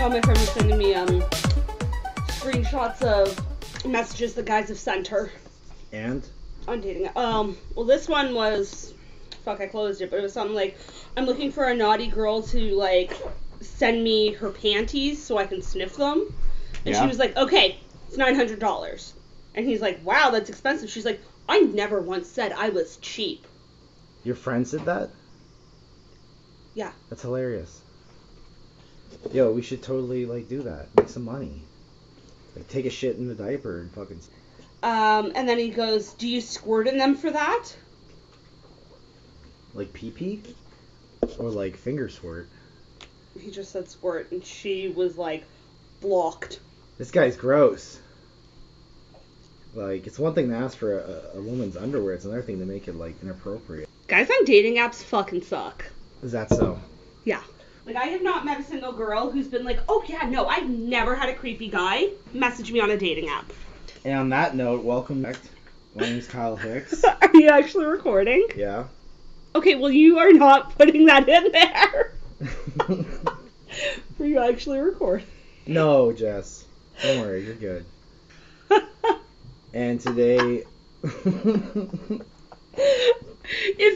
Oh, my friend was sending me um screenshots of messages the guys have sent her And on dating. Um, well, this one was fuck. I closed it, but it was something like I'm looking for a naughty girl to like send me her panties so I can sniff them. And Yeah. she was like, okay, it's nine hundred dollars. And he's like, wow, that's expensive. She's like, I never once said I was cheap. your friend said that? Yeah. That's hilarious. Yo, we should totally like do that. Make some money. Like take a shit in the diaper and fucking. Um, and then he goes, do you squirt in them for that? Like pee pee? Or like finger squirt. He just said squirt, and she was like, blocked. This guy's gross. Like, it's one thing to ask for a, a woman's underwear, it's another thing to make it, like, inappropriate. Guys on dating apps fucking suck. Is that so? Yeah. Like I have not met a single girl who's been like, oh yeah, no, I've never had a creepy guy message me on a dating app. And on that note, welcome back. My name's Kyle Hicks. Are you actually recording? Yeah. Okay, well you are not putting that in there. Were you actually recording? no, Jess. Don't worry, you're good. And today. if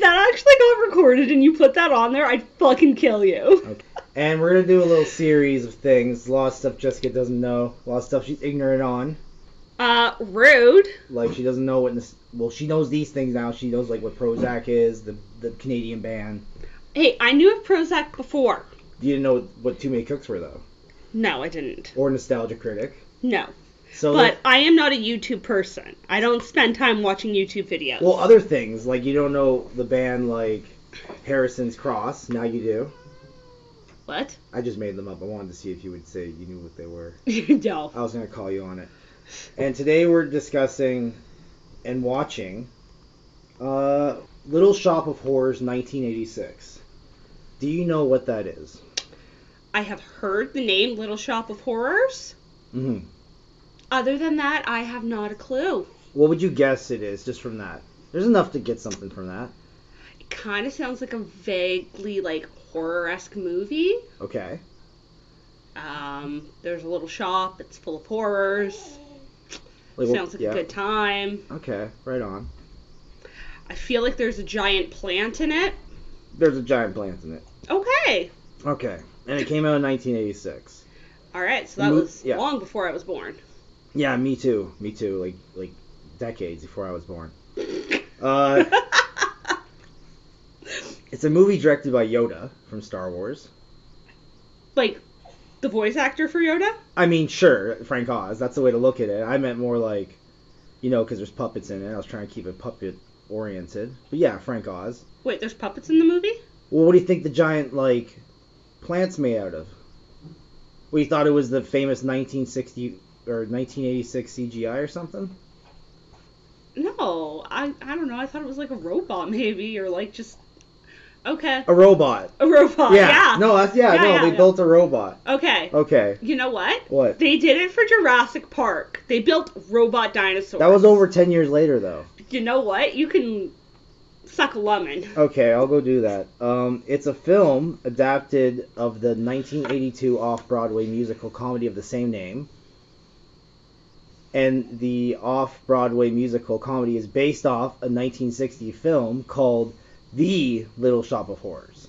that actually got recorded and you put that on there, I'd fucking kill you. and we're gonna do a little series of things. A lot of stuff Jessica doesn't know. A lot of stuff she's ignorant on. Uh, rude. Like she doesn't know what. This, well, she knows these things now. She knows like what Prozac is, the the Canadian band. Hey, I knew of Prozac before. You didn't know what Too Many Cooks were though, No, I didn't. or Nostalgia Critic. No. So But I am not a YouTube person. I don't spend time watching YouTube videos. well, other things like you don't know the band like Harrison's Cross. Now you do. what? I just made them up. I wanted to see if you would say you knew what they were. no. I was gonna call you on it. And today we're discussing and watching uh, Little Shop of Horrors 1986. Do you know what that is? I have heard the name Little Shop of Horrors. Mm-hmm. Other than that, I have not a clue. What would you guess it is just from that? There's enough to get something from that. It kind of sounds like a vaguely like horror-esque movie. Okay. Um, there's a little shop. It's full of horrors. Like, what- sounds like yeah. a good time. Okay, right on. I feel like there's a giant plant in it. There's a giant plant in it. Okay. Okay. And it came out in 1986. All right. So that was yeah. long before I was born. Yeah, me too. Me too. Like like decades before I was born. Uh, it's a movie directed by Yoda from Star Wars. like the voice actor for Yoda. I mean, sure, Frank Oz. That's the way to look at it. I meant more like, you know, because there's puppets in it. I was trying to keep it puppet oriented. But yeah, Frank Oz. Wait, there's puppets in the movie? Well, what do you think the giant like plant's made out of? We thought it was the famous 1960 or 1986 CGI or something. No, I I don't know. I thought it was like a robot maybe or like just okay. A robot. A robot. yeah. Yeah. No, that's yeah. Yeah, no, yeah, they built a robot. Okay. Okay. You know what? What? They did it for Jurassic Park. They built robot dinosaurs. That was over 10 years later, though. You know what? You can suck a lemon. Okay, I'll go do that. Um, it's a film adapted of the 1982 off-Broadway musical comedy of the same name. And the off-Broadway musical comedy is based off a 1960 film called The Little Shop of Horrors.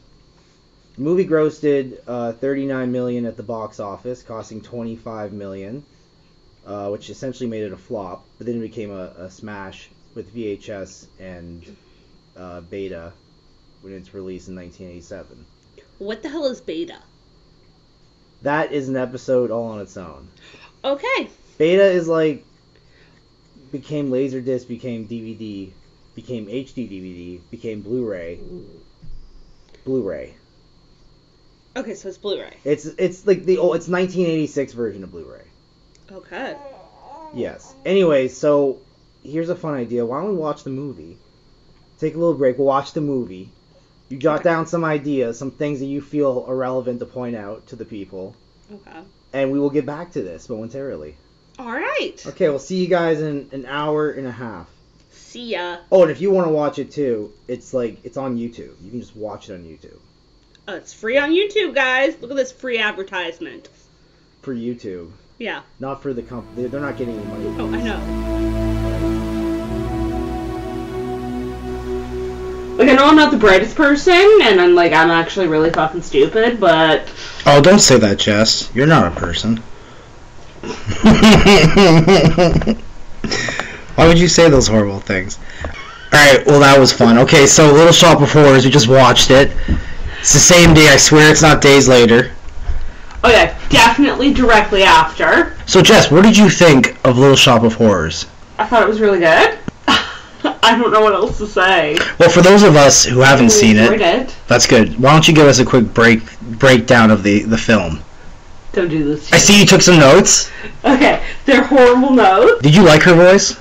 The movie grossed uh, 39 million at the box office, costing 25 million, uh, which essentially made it a flop. But then it became a, a smash with VHS and uh, Beta when it's released in 1987. What the hell is beta? That is an episode all on its own. Okay. Beta is like became Laserdisc, became DVD, became HD DVD, became Blu-ray. Blu-ray. Okay, so it's Blu-ray. It's it's like the old, it's 1986 version of Blu-ray. Okay. Yes. Anyway, so here's a fun idea. Why don't we watch the movie? Take a little break. We'll watch the movie. You jot Okay. down some ideas, some things that you feel are relevant to point out to the people, Okay. and we will get back to this momentarily. All right. Okay, we'll see you guys in an hour and a half. See ya. Oh, and if you want to watch it too, it's like it's on YouTube. You can just watch it on YouTube Oh, it's free on YouTube, guys. Look at this free advertisement. for YouTube, Yeah. not for the company. They're not getting any money. Oh, I know. Like, I know I'm not the brightest person, and I'm like, I'm actually really fucking stupid, but Oh, don't say that, Jess. You're not a person. Why would you say those horrible things? Alright, well, that was fun. Okay, so Little Shop of Horrors, we just watched it. It's the same day, I swear it's not days later. oh yeah, definitely directly after. So, Jess, what did you think of Little Shop of Horrors? I thought it was really good. I don't know what else to say. Well, for those of us who haven't seen it, it. that's good. Why don't you give us a quick break breakdown of the, the film? Don't do this. I see you took some notes. Okay, they're horrible notes. Did you like her voice?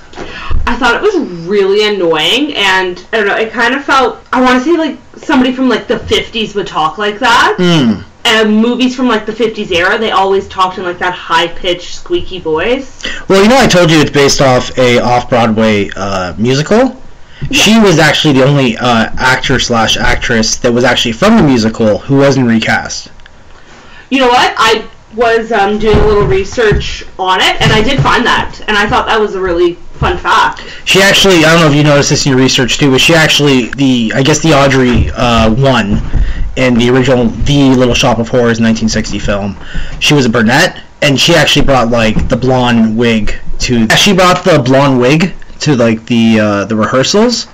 I thought it was really annoying, and I don't know. It kind of felt. I want to say like somebody from like the '50s would talk like that. Hmm. And movies from like the '50s era, they always talked in like that high-pitched, squeaky voice. Well, you know, I told you it's based off a off-Broadway uh, musical. She was actually the only uh, actor slash actress that was actually from the musical who wasn't recast. You know what? I was um, doing a little research on it, and I did find that, and I thought that was a really fun fact. She actually, I don't know if you noticed this in your research too, but she actually, the I guess the Audrey uh, one in the original The Little Shop of Horrors 1960 film. She was a brunette, and she actually brought like the blonde wig to. She brought the blonde wig to like the uh, the rehearsals,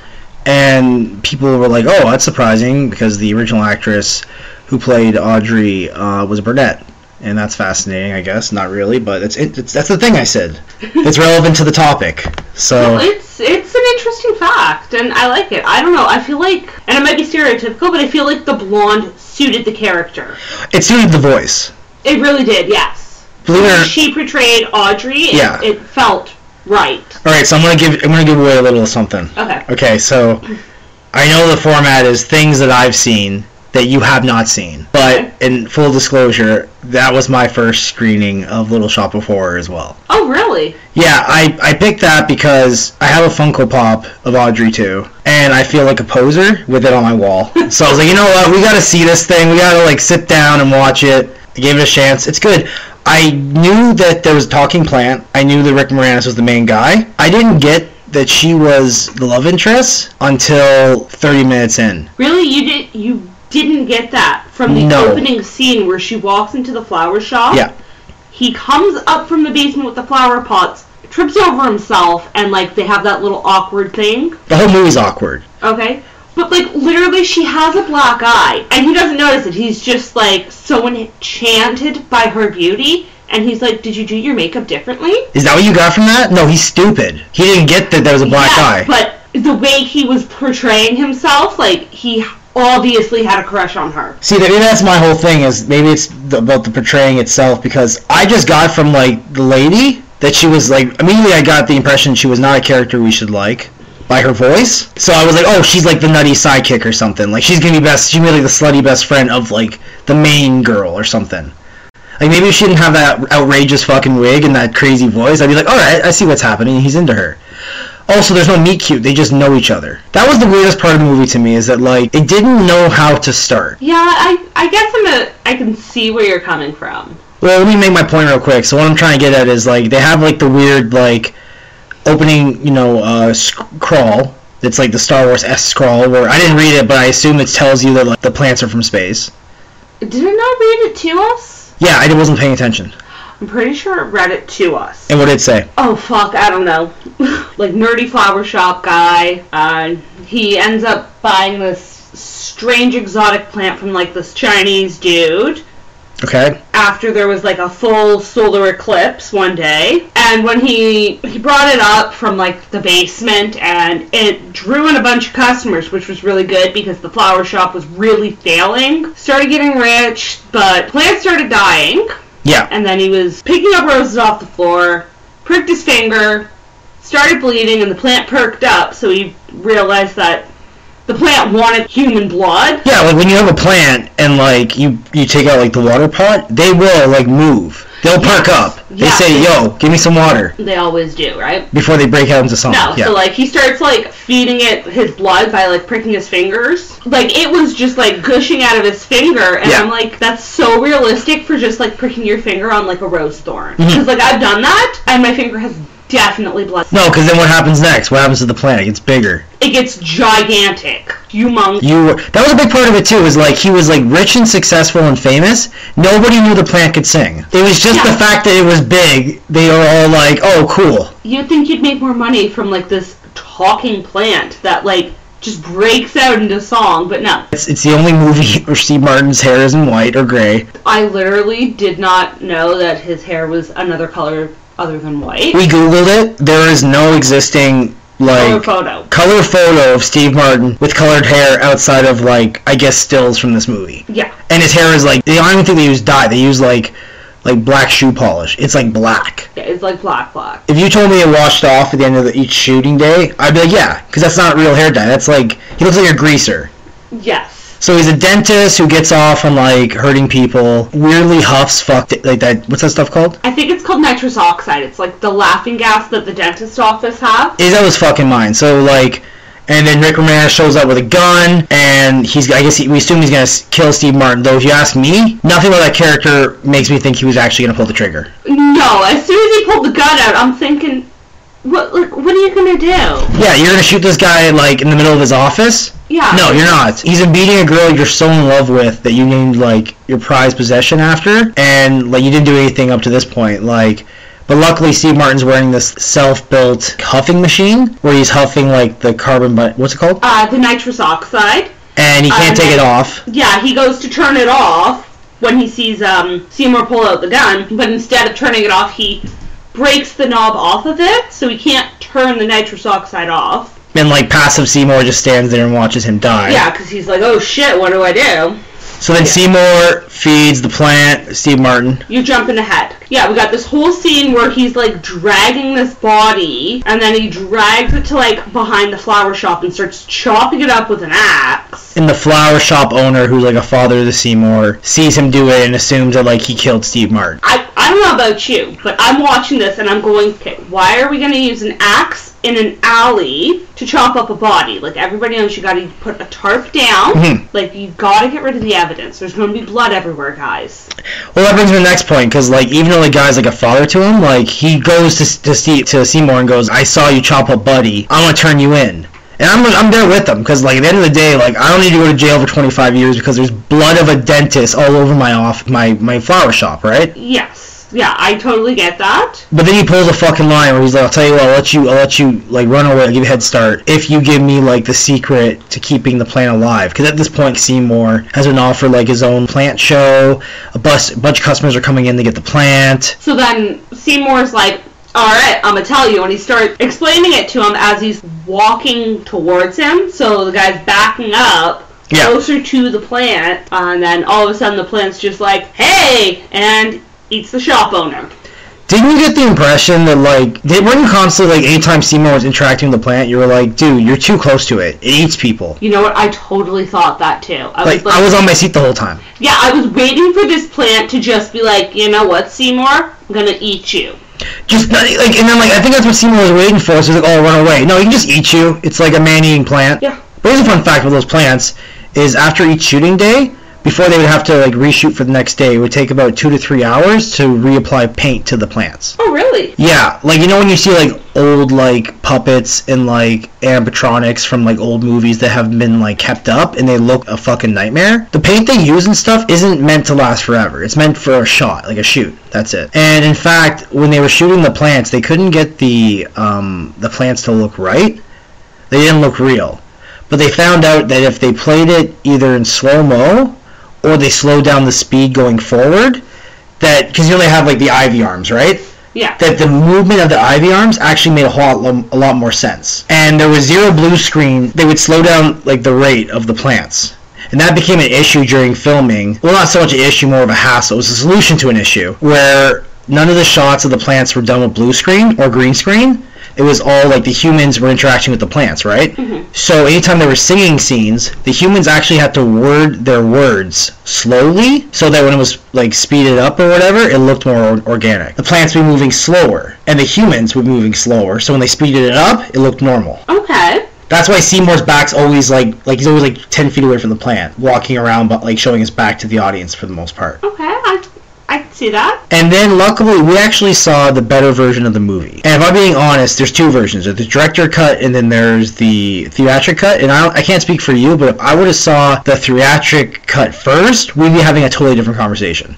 and people were like, "Oh, that's surprising," because the original actress who played Audrey uh, was a brunette. And that's fascinating, I guess. Not really, but it's, it's that's the thing I said. It's relevant to the topic. So Well, it's it's an interesting fact, and I like it. I don't know. I feel like, and it might be stereotypical, but I feel like the blonde suited the character. it suited the voice. It really did. Yes. Believe it or. She portrayed Audrey. and Yeah. It felt right. All right, so I'm gonna give I'm gonna give away a little something. Okay. Okay, so I know the format is things that I've seen that you have not seen, but in full disclosure, that was my first screening of Little Shop of Horror as well. Oh, really? Yeah, I, I picked that because I have a Funko Pop of Audrey too, and I feel like a poser with it on my wall. So I was like, you know what, we gotta see this thing, we gotta like sit down and watch it. I gave it a chance. It's good. I knew that there was a talking plant. I knew that Rick Moranis was the main guy. I didn't get that she was the love interest until 30 minutes in. Really? You did? You didn't get that from the No. opening scene where she walks into the flower shop? Yeah. He comes up from the basement with the flower pots, trips over himself, and like they have that little awkward thing. The whole movie's awkward. Okay. But like literally she has a black eye and he doesn't notice it. He's just like so enchanted by her beauty and he's like, Did you do your makeup differently? Is that what you got from that? No, he's stupid. He didn't get that there was a black Yeah, eye. But the way he was portraying himself, like he obviously had a crush on her. See, maybe that's my whole thing. Is maybe it's about the portraying itself because I just got from like the lady that she was like immediately. I got the impression she was not a character we should like by her voice. So I was like, oh, she's like the nutty sidekick or something. Like she's gonna be best. She's gonna like the slutty best friend of like the main girl or something. Like maybe if she didn't have that outrageous fucking wig and that crazy voice, I'd be like, all right, I see what's happening. He's into her. Also, there's no meet cute. They just know each other. That was the weirdest part of the movie to me. Is that like it didn't know how to start. Yeah, I I guess I'm a I can see where you're coming from. Well, let me make my point real quick. So what I'm trying to get at is like they have like the weird like opening, you know, uh, sc- crawl. It's like the Star Wars S scroll where I didn't read it, but I assume it tells you that like the plants are from space. Did it not read it to us? Yeah, I wasn't paying attention. I'm pretty sure it read it to us. And what did it say? Oh fuck, I don't know. like nerdy flower shop guy. Uh, he ends up buying this strange exotic plant from like this Chinese dude Okay. after there was like a full solar eclipse one day. And when he he brought it up from like the basement and it drew in a bunch of customers, which was really good because the flower shop was really failing. Started getting rich, but plants started dying Yeah. and then he was picking up roses off the floor, pricked his finger, started bleeding, and the plant perked up, so he realized that the plant wanted human blood. Yeah, like when you have a plant and like you you take out like the water pot, they will like move. They'll perk up. They Yeah. say, "Yo, give me some water," They always do, right? before they break out into song. No, yeah. so like he starts like feeding it his blood by like pricking his fingers. Like it was just like gushing out of his finger, and Yeah. I'm like, that's so realistic for just like pricking your finger on like a rose thorn. Mhm. Because like I've done that, and my finger has definitely blood. no, because then what happens next? What happens to the plant? It gets bigger. It gets gigantic, humongous. You were, that was a big part of it too. Is like he was like rich and successful and famous. Nobody knew the plant could sing. It was just Yeah. the fact that it was big. They were all like, "Oh, cool." You'd think you'd make more money from like this talking plant that like just breaks out into song, but no. It's, it's the only movie where Steve Martin's hair isn't white or gray. I literally did not know that his hair was another color other than white. We googled it. There is no existing like Color photo. color photo of Steve Martin with colored hair outside of like I guess stills from this movie. Yeah. And his hair is like they don't even think they use dye. They use like like black shoe polish. It's like black. Yeah, it's like black black. If you told me it washed off at the end of the, each shooting day, I'd be like, yeah, because that's not real hair dye. That's like he looks like a greaser. Yes. So he's a dentist who gets off on like hurting people. Weirdly huffs fuck like that. What's that stuff called? I think it's called nitrous oxide. It's like the laughing gas that the dentist office have. Is that was fucking mine. So like, and then Rick Moranis shows up with a gun, and he's I guess he, we assume he's gonna kill Steve Martin. Though if you ask me, nothing about that character makes me think he was actually gonna pull the trigger. No, as soon as he pulled the gun out, I'm thinking, what? Like, what are you gonna do? Yeah, you're gonna shoot this guy like in the middle of his office. Yeah. No, you're not. He's beating a girl you're so in love with that you named like your prized possession after, and like you didn't do anything up to this point. Like, but luckily Steve Martin's wearing this self-built huffing machine where he's huffing like the carbon, but what's it called? Uh, the nitrous oxide. And he can't Um, take it off. Yeah, he goes to turn it off when he sees um, Seymour pull out the gun, but instead of turning it off, he breaks the knob off of it, so he can't turn the nitrous oxide off. And like passive Seymour just stands there and watches him die. Yeah, because he's like, oh shit, what do I do? So then Yeah. Seymour feeds the plant, Steve Martin. You're jumping ahead. Yeah, we got this whole scene where he's like dragging this body, and then he drags it to like behind the flower shop and starts chopping it up with an axe. And the flower shop owner, who's like a father to Seymour, sees him do it and assumes that like he killed Steve Martin. I, I don't know about you, but I'm watching this and I'm going, okay, why are we going to use an axe in an alley to chop up a body? Like, everybody knows you got to put a tarp down. Mhm. Like, you got to get rid of the evidence. There's going to be blood everywhere, guys. Well, that brings me to the next point, because like even though the guy's like a father to him, like he goes to to, Steve, to Seymour and goes, "I saw you chop up Buddy. I'm gonna turn you in." And I'm, I'm there with them because like at the end of the day, like I don't need to go to jail for 25 years because there's blood of a dentist all over my off my my flower shop, right? Yes. Yeah, I totally get that. But then he pulls a fucking line where he's like, "I'll tell you what, I'll let you, I'll let you like run away, I'll give you a head start if you give me like the secret to keeping the plant alive." Because at this point, Seymour has been offered like his own plant show. A bus, a bunch of customers are coming in to get the plant. So then Seymour's like, all right, I'm gonna tell you, and he starts explaining it to him as he's walking towards him. So the guy's backing up Yeah. closer to the plant, and then all of a sudden the plant's just like, hey, and eats the shop owner. Didn't you get the impression that like they weren't you constantly like anytime Seymour was interacting with the plant, you were like, dude, you're too close to it. It eats people. You know what? I totally thought that too. I Like was like, I was on my seat the whole time. yeah, I was waiting for this plant to just be like, you know what, Seymour, I'm gonna eat you. Just like and then like I think that's what Seymour was waiting for. So he's like, oh, run away. No, he can just eat you. It's like a man-eating plant. Yeah. But here's a fun fact with those plants: is after each shooting day, before they would have to like reshoot for the next day, it would take about two to three hours to reapply paint to the plants. Oh, really? Yeah, like you know when you see like old like puppets and like animatronics from like old movies that have been like kept up and they look a fucking nightmare. The paint they use and stuff isn't meant to last forever. It's meant for a shot, like a shoot. That's it. And in fact, when they were shooting the plants, they couldn't get the um, the plants to look right. They didn't look real. But they found out that if they played it either in slow mo or they slowed down the speed going forward, that because you only have like the ivy arms, right? Yeah. that the movement of the ivy arms actually made a whole lot, a lot more sense. And there was zero blue screen. They would slow down like the rate of the plants. And that became an issue during filming. Well, not so much an issue, more of a hassle. It was a solution to an issue where none of the shots of the plants were done with blue screen or green screen. It was all like the humans were interacting with the plants, right? Mhm. So anytime there were singing scenes, the humans actually had to word their words slowly so that when it was like speeded up or whatever, it looked more or- organic. The plants be moving slower, and the humans would be moving slower. So when they speeded it up, it looked normal. Okay. That's why Seymour's back's always like like he's always like ten feet away from the plant, walking around but like showing his back to the audience for the most part. Okay. I, I can see that. And then luckily we actually saw the better version of the movie. And if I'm being honest, there's two versions. There's the director cut and then there's the theatric cut. And I, I can't speak for you, but if I would have saw the theatric cut first, we'd be having a totally different conversation.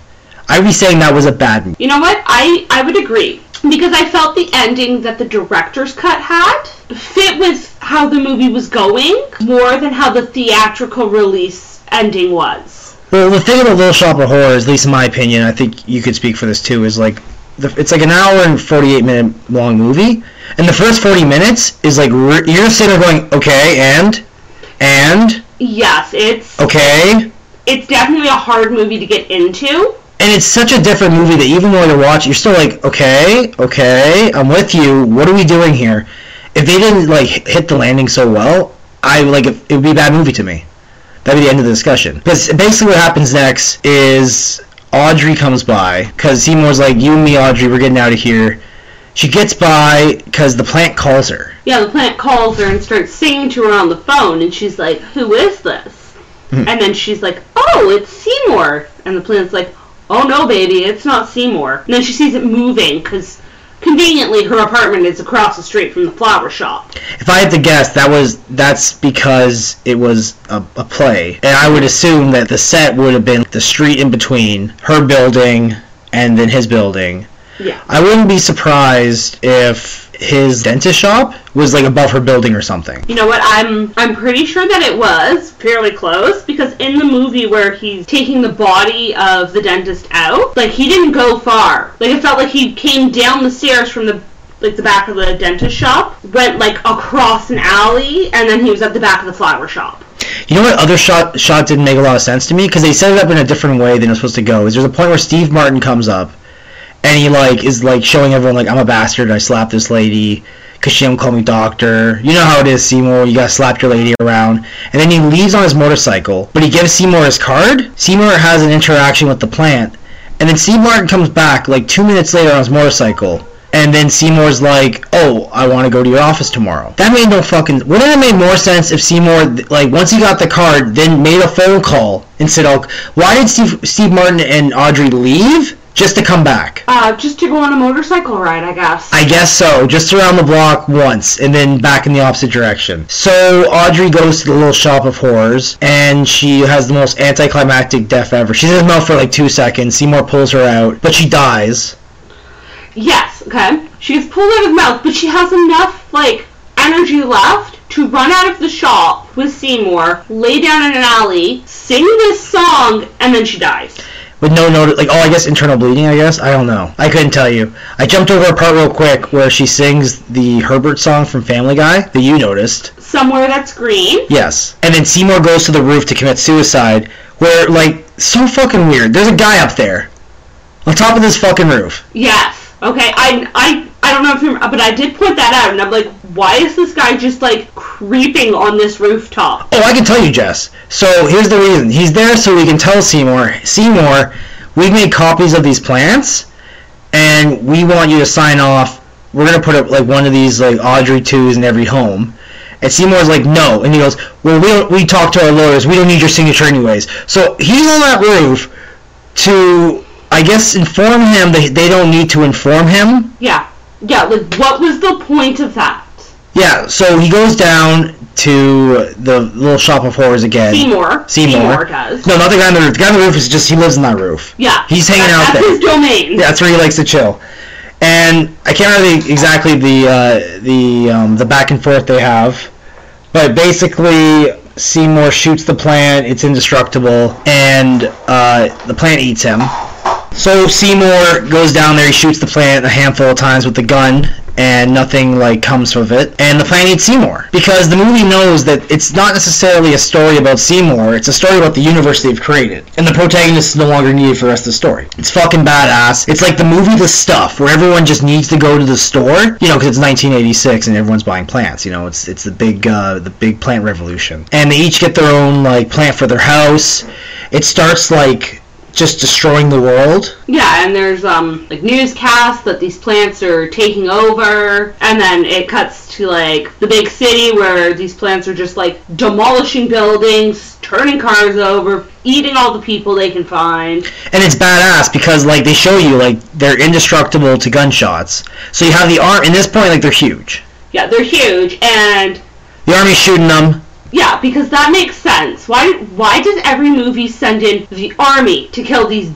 I'd be saying that was a bad movie. You know what? I I would agree because I felt the ending that the director's cut had fit with how the movie was going more than how the theatrical release ending was. Well, the thing about Little Shop of Horrors, at least in my opinion, I think you could speak for this too, is like the, it's like an hour and 48 minute long movie, and the first 40 minutes is like re- you're sitting there going, okay, and and Yes, it's okay, it's definitely a hard movie to get into. and it's such a different movie that even when you're watching, you're still like, okay, okay, I'm with you. What are we doing here? If they didn't like hit the landing so well, I like it would be a bad movie to me. That'd be the end of the discussion. Because basically what happens next is Audrey comes by because Seymour's like, you and me, Audrey, we're getting out of here. She gets by because the plant calls her. Yeah, the plant calls her and starts singing to her on the phone, and she's like, "Who is this?" Hmm. And then she's like, "Oh, it's Seymour." And the plant's like, "Oh no, baby, it's not Seymour." And then she sees it moving because conveniently her apartment is across the street from the flower shop. If I had to guess, that was that's because it was a, a play, and I would assume that the set would have been the street in between her building and then his building. Yeah. I wouldn't be surprised if his dentist shop was like above her building or something. You know what? I'm I'm pretty sure that it was fairly close because in the movie where he's taking the body of the dentist out, like he didn't go far. Like it felt like he came down the stairs from the like the back of the dentist shop, went like across an alley, and then he was at the back of the flower shop. You know what other shot shot didn't make a lot of sense to me because they set it up in a different way than it was supposed to go. Is there's a point where Steve Martin comes up and he like is like showing everyone like I'm a bastard. I slapped this lady because she don't call me doctor. You know how it is, Seymour. You gotta slap your lady around, and then he leaves on his motorcycle. But he gives Seymour his card. Seymour has an interaction with the plant, and then Martin comes back like two minutes later on his motorcycle. And then Seymour's like, "Oh, I want to go to your office tomorrow." That made no fucking. Wouldn't it made more sense if Seymour, like, once he got the card, then made a phone call and said, "Oh, why did Steve Steve Martin and Audrey leave just to come back?" Uh, just to go on a motorcycle ride, I guess. I guess so. Just around the block once, and then back in the opposite direction. So Audrey goes to the little shop of horrors, and she has the most anticlimactic death ever. She's in his mouth for like two seconds. Seymour pulls her out, but she dies. Yes, okay. She gets pulled out of his mouth, but she has enough, like, energy left to run out of the shop with Seymour, lay down in an alley, sing this song, and then she dies. With no note, like, oh, I guess internal bleeding, I guess? I don't know. I couldn't tell you. I jumped over a part real quick where she sings the Herbert song from Family Guy that you noticed. Somewhere that's green. Yes. And then Seymour goes to the roof to commit suicide, where, like, so fucking weird. There's a guy up there. On top of this fucking roof. Yes. Okay, I, I, I don't know if you but I did point that out, and I'm like, why is this guy just, like, creeping on this rooftop? Oh, I can tell you, Jess. So here's the reason. He's there so we can tell Seymour, Seymour, we've made copies of these plants, and we want you to sign off. We're gonna put up like one of these like Audrey twos in every home. And Seymour's like, no, and he goes, well, we don't, we talked to our lawyers. We don't need your signature anyways. So he's on that roof to, I guess, inform him that they don't need to inform him. Yeah. Yeah, like, what was the point of that? Yeah. So he goes down to the little shop of horrors again. Seymour. Seymour. does. No, not the guy on the roof. The guy on the roof is just he lives in that roof. Yeah. He's hanging that- out that's there. his domain. Yeah, that's where he likes to chill. And I can't remember the, exactly the uh, the um, the back and forth they have, but basically Seymour shoots the plant. It's indestructible, and uh, the plant eats him. So Seymour goes down there. He shoots the plant a handful of times with the gun, and nothing like comes of it. And the planet needs Seymour because the movie knows that it's not necessarily a story about Seymour. It's a story about the universe they've created, and the protagonist is no longer needed for the rest of the story. It's fucking badass. It's like the movie The Stuff, where everyone just needs to go to the store, you know, because it's 1986 and everyone's buying plants. You know, it's it's the big uh, the big plant revolution, and they each get their own like plant for their house. It starts like just destroying the world. Yeah, and there's um like newscasts that these plants are taking over, and then it cuts to like the big city where these plants are just like demolishing buildings, turning cars over, eating all the people they can find. And it's badass because like they show you like they're indestructible to gunshots. So you have the arm in this point like they're huge. Yeah, they're huge, and The army's shooting them. Yeah, because that makes sense. Why why does every movie send in the army to kill these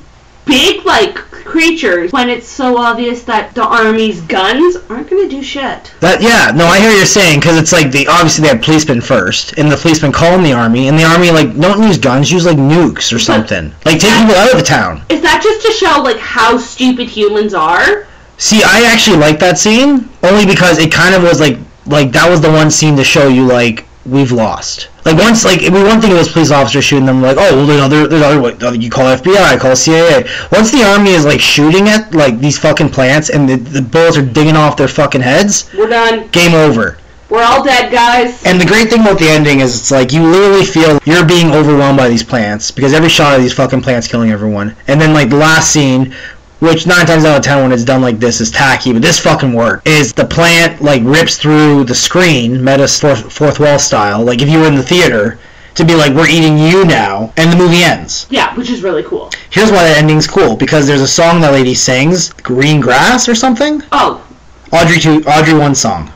big like creatures when it's so obvious that the army's guns aren't gonna do shit? That yeah, no, I hear what you're saying because it's like the obviously they have policemen first, and the policemen call in the army, and the army like don't use guns, use like nukes or something, like take people out of the town. Is that just to show like how stupid humans are? See, I actually like that scene only because it kind of was like like that was the one scene to show you like we've lost. Like once like it would be one thing it was police officers shooting them like oh well there's other there's other what you call FBI call CIA. Once the army is like shooting at like these fucking plants and the, the bullets are digging off their fucking heads, We're done. game over. We're all dead, guys. And the great thing about the ending is it's like you literally feel you're being overwhelmed by these plants because every shot of these fucking plants killing everyone. And then like the last scene, which nine times out of ten when it's done like this is tacky, but this fucking work is the plant like rips through the screen, meta fourth, fourth wall style. Like if you were in the theater. To be like, we're eating you now, and the movie ends. Yeah, which is really cool. Here's why the ending's cool because there's a song that lady sings, "Green Grass" or something. Oh, Audrey two, Audrey one song.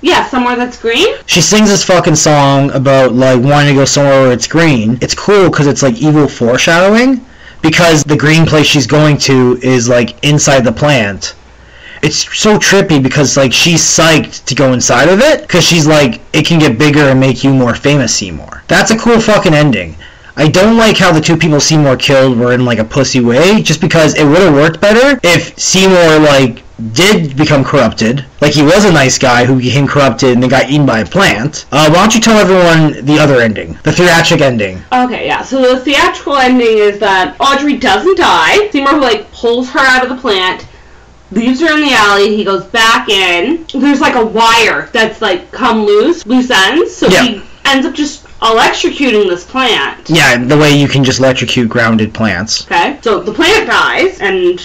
yeah, somewhere that's green. She sings this fucking song about like wanting to go somewhere where it's green. It's cool because it's like evil foreshadowing because the green place she's going to is like inside the plant. It's so trippy because like she's psyched to go inside of it because she's like it can get bigger and make you more famous Seymour. That's a cool fucking ending. I don't like how the two people Seymour killed were in like a pussy way, just because it would have worked better if Seymour like did become corrupted, like he was a nice guy who became corrupted and then got eaten by a plant. Uh, why don't you tell everyone the other ending, the theatric ending? Okay, yeah. So the theatrical ending is that Audrey doesn't die. Seymour like pulls her out of the plant, leaves her in the alley. He goes back in. There's like a wire that's like come loose, loose ends. So Yeah. he ends up just electrocuting this plant. Yeah, the way you can just electrocute grounded plants. Okay, so the plant dies, and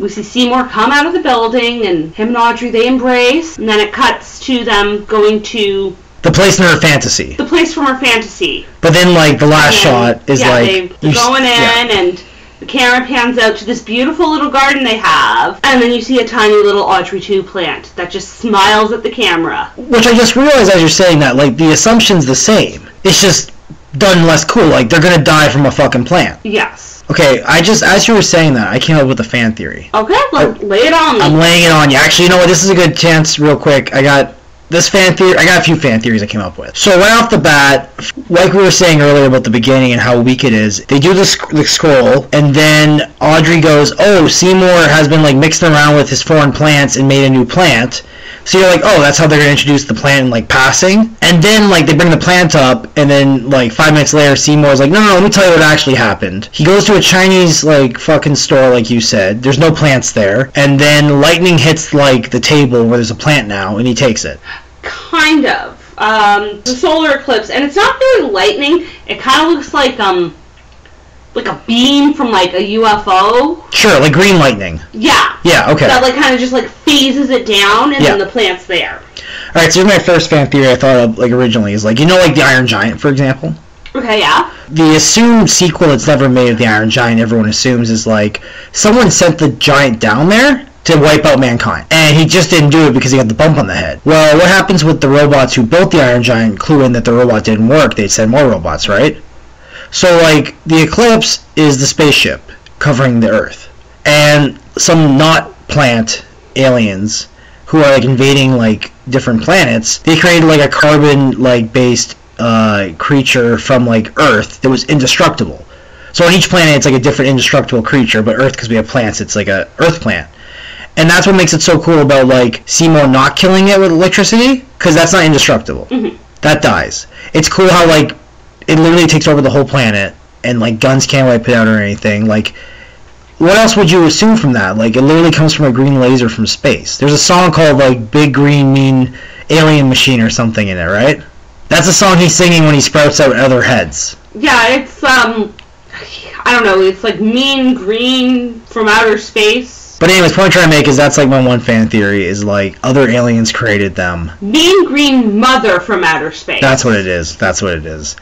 we see Seymour come out of the building, and him and Audrey they embrace, and then it cuts to them going to The place in her fantasy. the place from her fantasy. But then like the last And, shot is yeah, like they, they're going in, yeah. and the camera pans out to this beautiful little garden they have, and then you see a tiny little Audrey 2 plant that just smiles at the camera. Which I just realized as you're saying that, like the assumption's the same. It's just done less cool. Like they're gonna die from a fucking plant. Yes. Okay, I just as you were saying that, I came up with a fan theory. Okay, let, lay it on me. I'm laying it on you. Actually, you know what? This is a good chance, real quick. I got this fan theory. I got a few fan theories I came up with. So right off the bat, like we were saying earlier about the beginning and how weak it is, they do the, sc- the scroll, and then Audrey goes, "Oh, Seymour has been like mixing around with his foreign plants and made a new plant." So you're like, "Oh, that's how they're gonna introduce the plant in like passing." And then like they bring the plant up, and then like five minutes later, Seymour's like, "No, no, let me tell you what actually happened." He goes to a Chinese like fucking store, like you said. There's no plants there, and then lightning hits like the table where there's a plant now, and he takes it. Kind of. Um, the solar eclipse, and it's not really lightning. It kind of looks like um, like a beam from like a UFO. Sure, like green lightning. Yeah. Yeah, okay. That like kind of just like phases it down, and Yeah. then the plant's there. All right, so here's my first fan theory I thought of like originally is like you know like the Iron Giant for example. Okay, yeah. The assumed sequel that's never made of the Iron Giant, everyone assumes is like someone sent the giant down there to wipe out mankind, and he just didn't do it because he got the bump on the head. Well, what happens with the robots who built the Iron Giant? Clue in that the robot didn't work. They'd send more robots, right? So like the eclipse is the spaceship covering the Earth, and some not plant aliens who are like invading like different planets. They created like a carbon like based uh, creature from like Earth that was indestructible. So on each planet it's like a different indestructible creature, but Earth because we have plants, it's like a Earth plant. And that's what makes it so cool about like Seymour not killing it with electricity, because that's not indestructible. Mhm. That dies. It's cool how like it literally takes over the whole planet, and like guns can't wipe it out or anything. Like, what else would you assume from that? Like, it literally comes from a green laser from space. There's a song called like "Big Green Mean Alien Machine" or something in it, right? That's a song he's singing when he sprouts out other heads. Yeah, it's um, I don't know. It's like mean green from outer space. But anyways, point I'm trying to make is that's like my one fan theory is like other aliens created them. Mean green mother from outer space. That's what it is. That's what it is.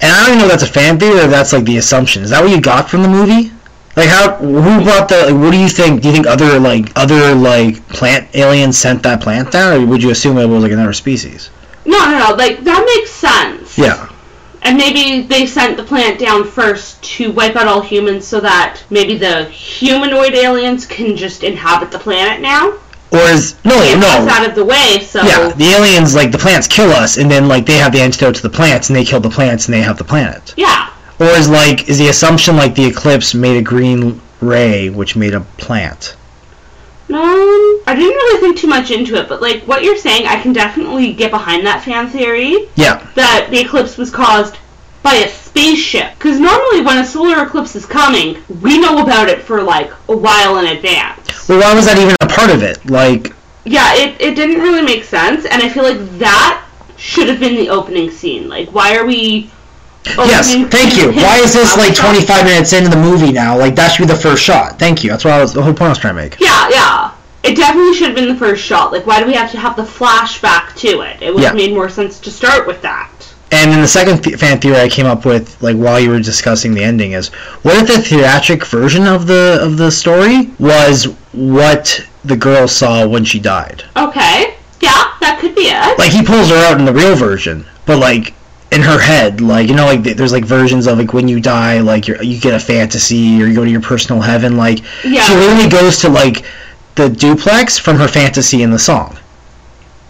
And I don't even know if that's a fan theory or if that's like the assumption. Is that what you got from the movie? Like how who brought the like, what do you think? Do you think other like other like plant aliens sent that plant down or would you assume it was like another species? No, no, no. Like that makes sense. Yeah. And maybe they sent the plant down first to wipe out all humans so that maybe the humanoid aliens can just inhabit the planet now. Or is no Get us no out of the way, so yeah the aliens like the plants kill us and then like they have the antidote to the plants and they kill the plants and they have the planet. yeah. Or is like is the assumption like the eclipse made a green ray which made a plant? No, I didn't really think too much into it, but like what you're saying, I can definitely get behind that fan theory Yeah. that the eclipse was caused by a spaceship. Because normally when a solar eclipse is coming, we know about it for like a while in advance. Well, why was that even a part of it? Like Yeah, it, it didn't really make sense, and I feel like that should have been the opening scene. Like, why are we. Oh, yes, opening thank you. Why is this like 25 minutes into the movie now? Like that should be the first shot. Thank you. That's what I was the whole point I was trying to make. Yeah, yeah. It definitely should have been the first shot. Like, why do we have to have the flashback to it? It would have Yeah. made more sense to start with that. And then the second th- fan theory I came up with, like while you were discussing the ending, is what if the theatric version of the of the story was what the girl saw when she died? Okay. Yeah, that could be it. Like he pulls her out in the real version, but like in her head, like you know, like there's like versions of like when you die, like you you get a fantasy or you go to your personal heaven. Like Yeah. she literally goes to like the duplex from her fantasy in the song.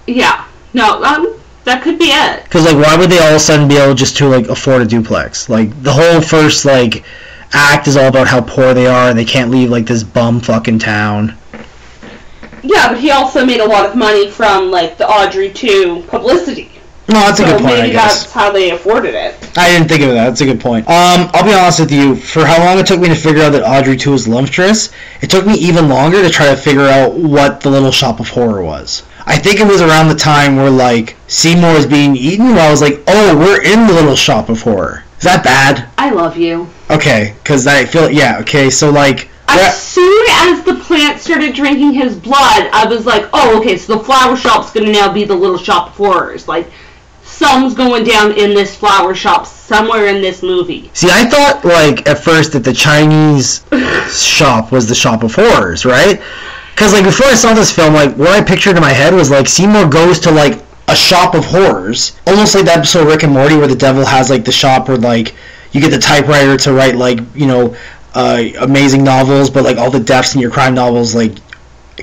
Yeah. No, um, that could be it. Because like, why would they all of a sudden be able just to like afford a duplex? Like the whole first like act is all about how poor they are and they can't leave like this bum fucking town. Yeah, but he also made a lot of money from, like, the Audrey 2 publicity. No, that's a good point. maybe I guess that's how they afforded it. I didn't think of that. That's a good point. Um, I'll be honest with you. For how long it took me to figure out that Audrey two was lumptress, it took me even longer to try to figure out what the Little Shop of Horror was. I think it was around the time where like Seymour was being eaten, where I was like, oh, we're in the Little Shop of Horror. Is that bad? I love you. Okay, because I feel yeah. Okay, so like. As soon as the plant started drinking his blood, I was like, oh, okay, so the flower shop's gonna now be the little shop of horrors. Like, something's going down in this flower shop somewhere in this movie. See, I thought like at first that the Chinese shop was the shop of horrors, right? Because like before I saw this film, like what I pictured in my head was like Seymour goes to like a shop of horrors, almost like the episode of Rick and Morty where the devil has like the shop where like you get the typewriter to write like you know uh, amazing novels, but like all the deaths in your crime novels like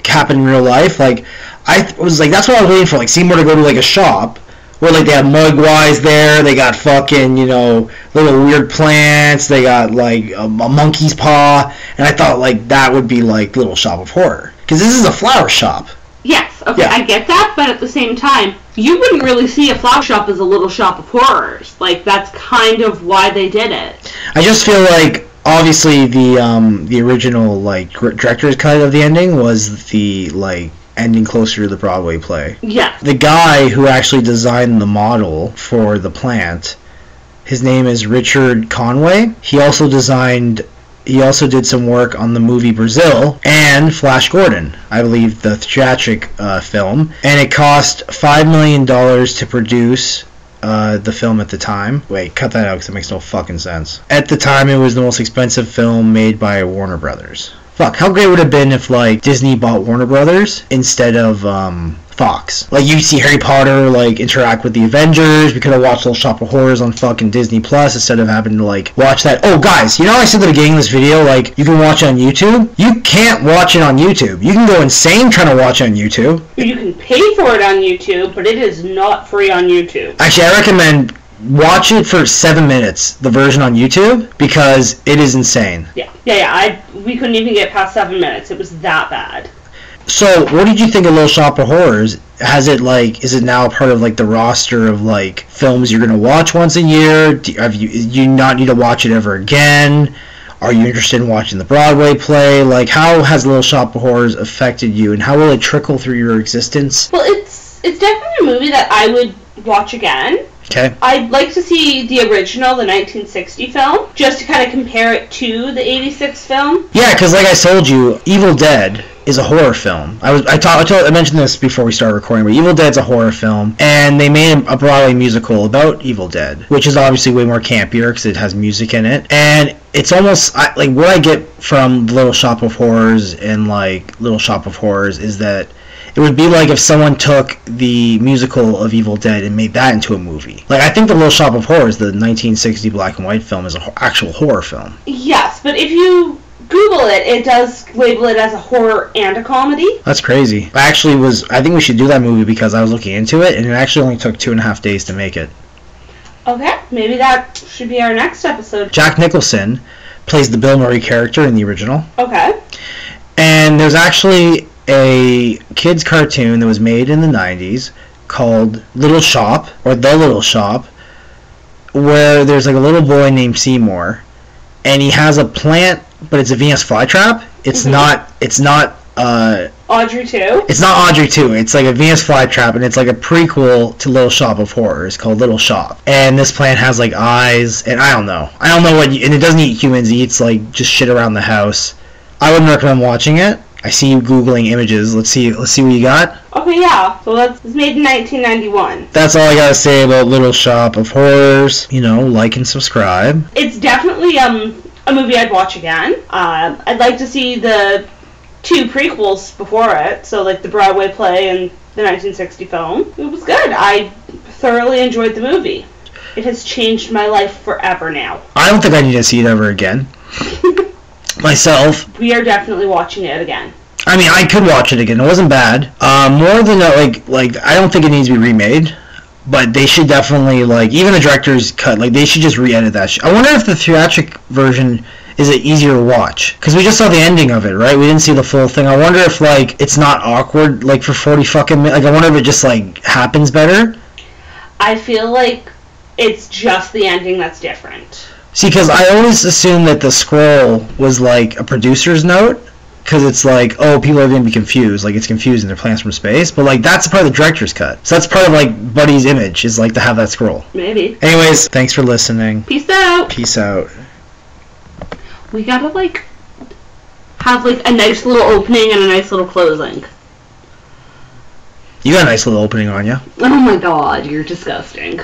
happen in real life. Like I th- was like that's what I was waiting for, like Seymour to go to like a shop where like they have mugwise there, they got fucking you know little weird plants, they got like a, a monkey's paw, and I thought like that would be like little shop of horror because this is a flower shop. Yes, okay, Yeah. I get that, but at the same time, you wouldn't really see a flower shop as a little shop of horrors. Like, that's kind of why they did it. I just feel like obviously the um the original like director's cut of the ending was the like ending closer to the Broadway play. Yeah. the guy who actually designed the model for the plant his name is richard conway he also designed he also did some work on the movie brazil and flash gordon i believe the theatric uh, film and it cost five million dollars to produce uh, the film at the time. Wait, cut that out because it makes no fucking sense. At the time, it was the most expensive film made by Warner Brothers. Fuck, how great would it have been if like Disney bought Warner Brothers instead of um, Fox? Like you see Harry Potter like interact with the Avengers. We could have watched Little Shop of Horrors on fucking Disney Plus instead of having to like watch that. Oh, guys, you know how I said at the beginning of this video like you can watch it on YouTube. You can't watch it on YouTube. You can go insane trying to watch it on YouTube. You can pay for it on YouTube, but it is not free on YouTube. Actually, I recommend watch it for seven minutes, the version on YouTube, because it is insane. Yeah, yeah, yeah. I we couldn't even get past seven minutes. It was that bad. So, what did you think of Little Shop of Horrors? Has it like is it now part of like the roster of like films you're gonna watch once a year? Do, have you you not need to watch it ever again? Are you interested in watching the Broadway play? Like, how has Little Shop of Horrors affected you, and how will it trickle through your existence? Well, it's it's definitely a movie that I would watch again. Okay. I'd like to see the original, the 1960 film, just to kind of compare it to the 86 film. Yeah, because like I told you, Evil Dead is a horror film. I was I, ta- I, told, I mentioned this before we started recording, but Evil Dead's a horror film, and they made a Broadway musical about Evil Dead, which is obviously way more campier because it has music in it, and it's almost I, like what I get from Little Shop of Horrors and like Little Shop of Horrors is that it would be like if someone took the musical of Evil Dead and made that into a movie. Like I think the Little Shop of Horrors, the 1960 black and white film, is an actual horror film. Yes, but if you Google it, it does label it as a horror and a comedy. That's crazy. I actually was. I think we should do that movie because I was looking into it, and it actually only took two and a half days to make it. Okay, maybe that should be our next episode. Jack Nicholson plays the Bill Murray character in the original, Okay. and there's actually a kids cartoon that was made in the 90s called Little Shop or The Little Shop where there's like a little boy named Seymour and he has a plant but it's a Venus flytrap. It's Mhm. not it's not uh Audrey II. it's not Audrey 2. It's like a Venus flytrap and it's like a prequel to Little Shop of Horrors called Little Shop. And this plant has like eyes and I don't know. I don't know what you, and it doesn't eat humans. It eats like just shit around the house. I wouldn't recommend watching it. I see you googling images. Let's see. Let's see what you got. Okay, yeah. So that's it's made in 1991. That's all I gotta say about Little Shop of Horrors. You know, like and subscribe. It's definitely um a movie I'd watch again. Um, I'd like to see the two prequels before it, so like the Broadway play and the 1960 film. It was good. I thoroughly enjoyed the movie. It has changed my life forever now. I don't think I need to see it ever again. Myself, we are definitely watching it again. I mean, I could watch it again. It wasn't bad. Uh, more than uh, like, like I don't think it needs to be remade, but they should definitely like even the director's cut. Like they should just re-edit that. Sh- I wonder if the theatric version is it easier to watch because we just saw the ending of it, right? We didn't see the full thing. I wonder if like it's not awkward like for forty fucking minutes. Like I wonder if it just like happens better. I feel like it's just the ending that's different. See, because I always assumed that the scroll was like a producer's note, because it's like, oh, people are gonna be confused, like it's confusing, they're plants from space. But like that's part of the director's cut, so that's part of like Buddy's image is like to have that scroll. Maybe. Anyways, thanks for listening. Peace out. Peace out. We gotta like have like a nice little opening and a nice little closing. You got a nice little opening on you. Oh my god, you're disgusting.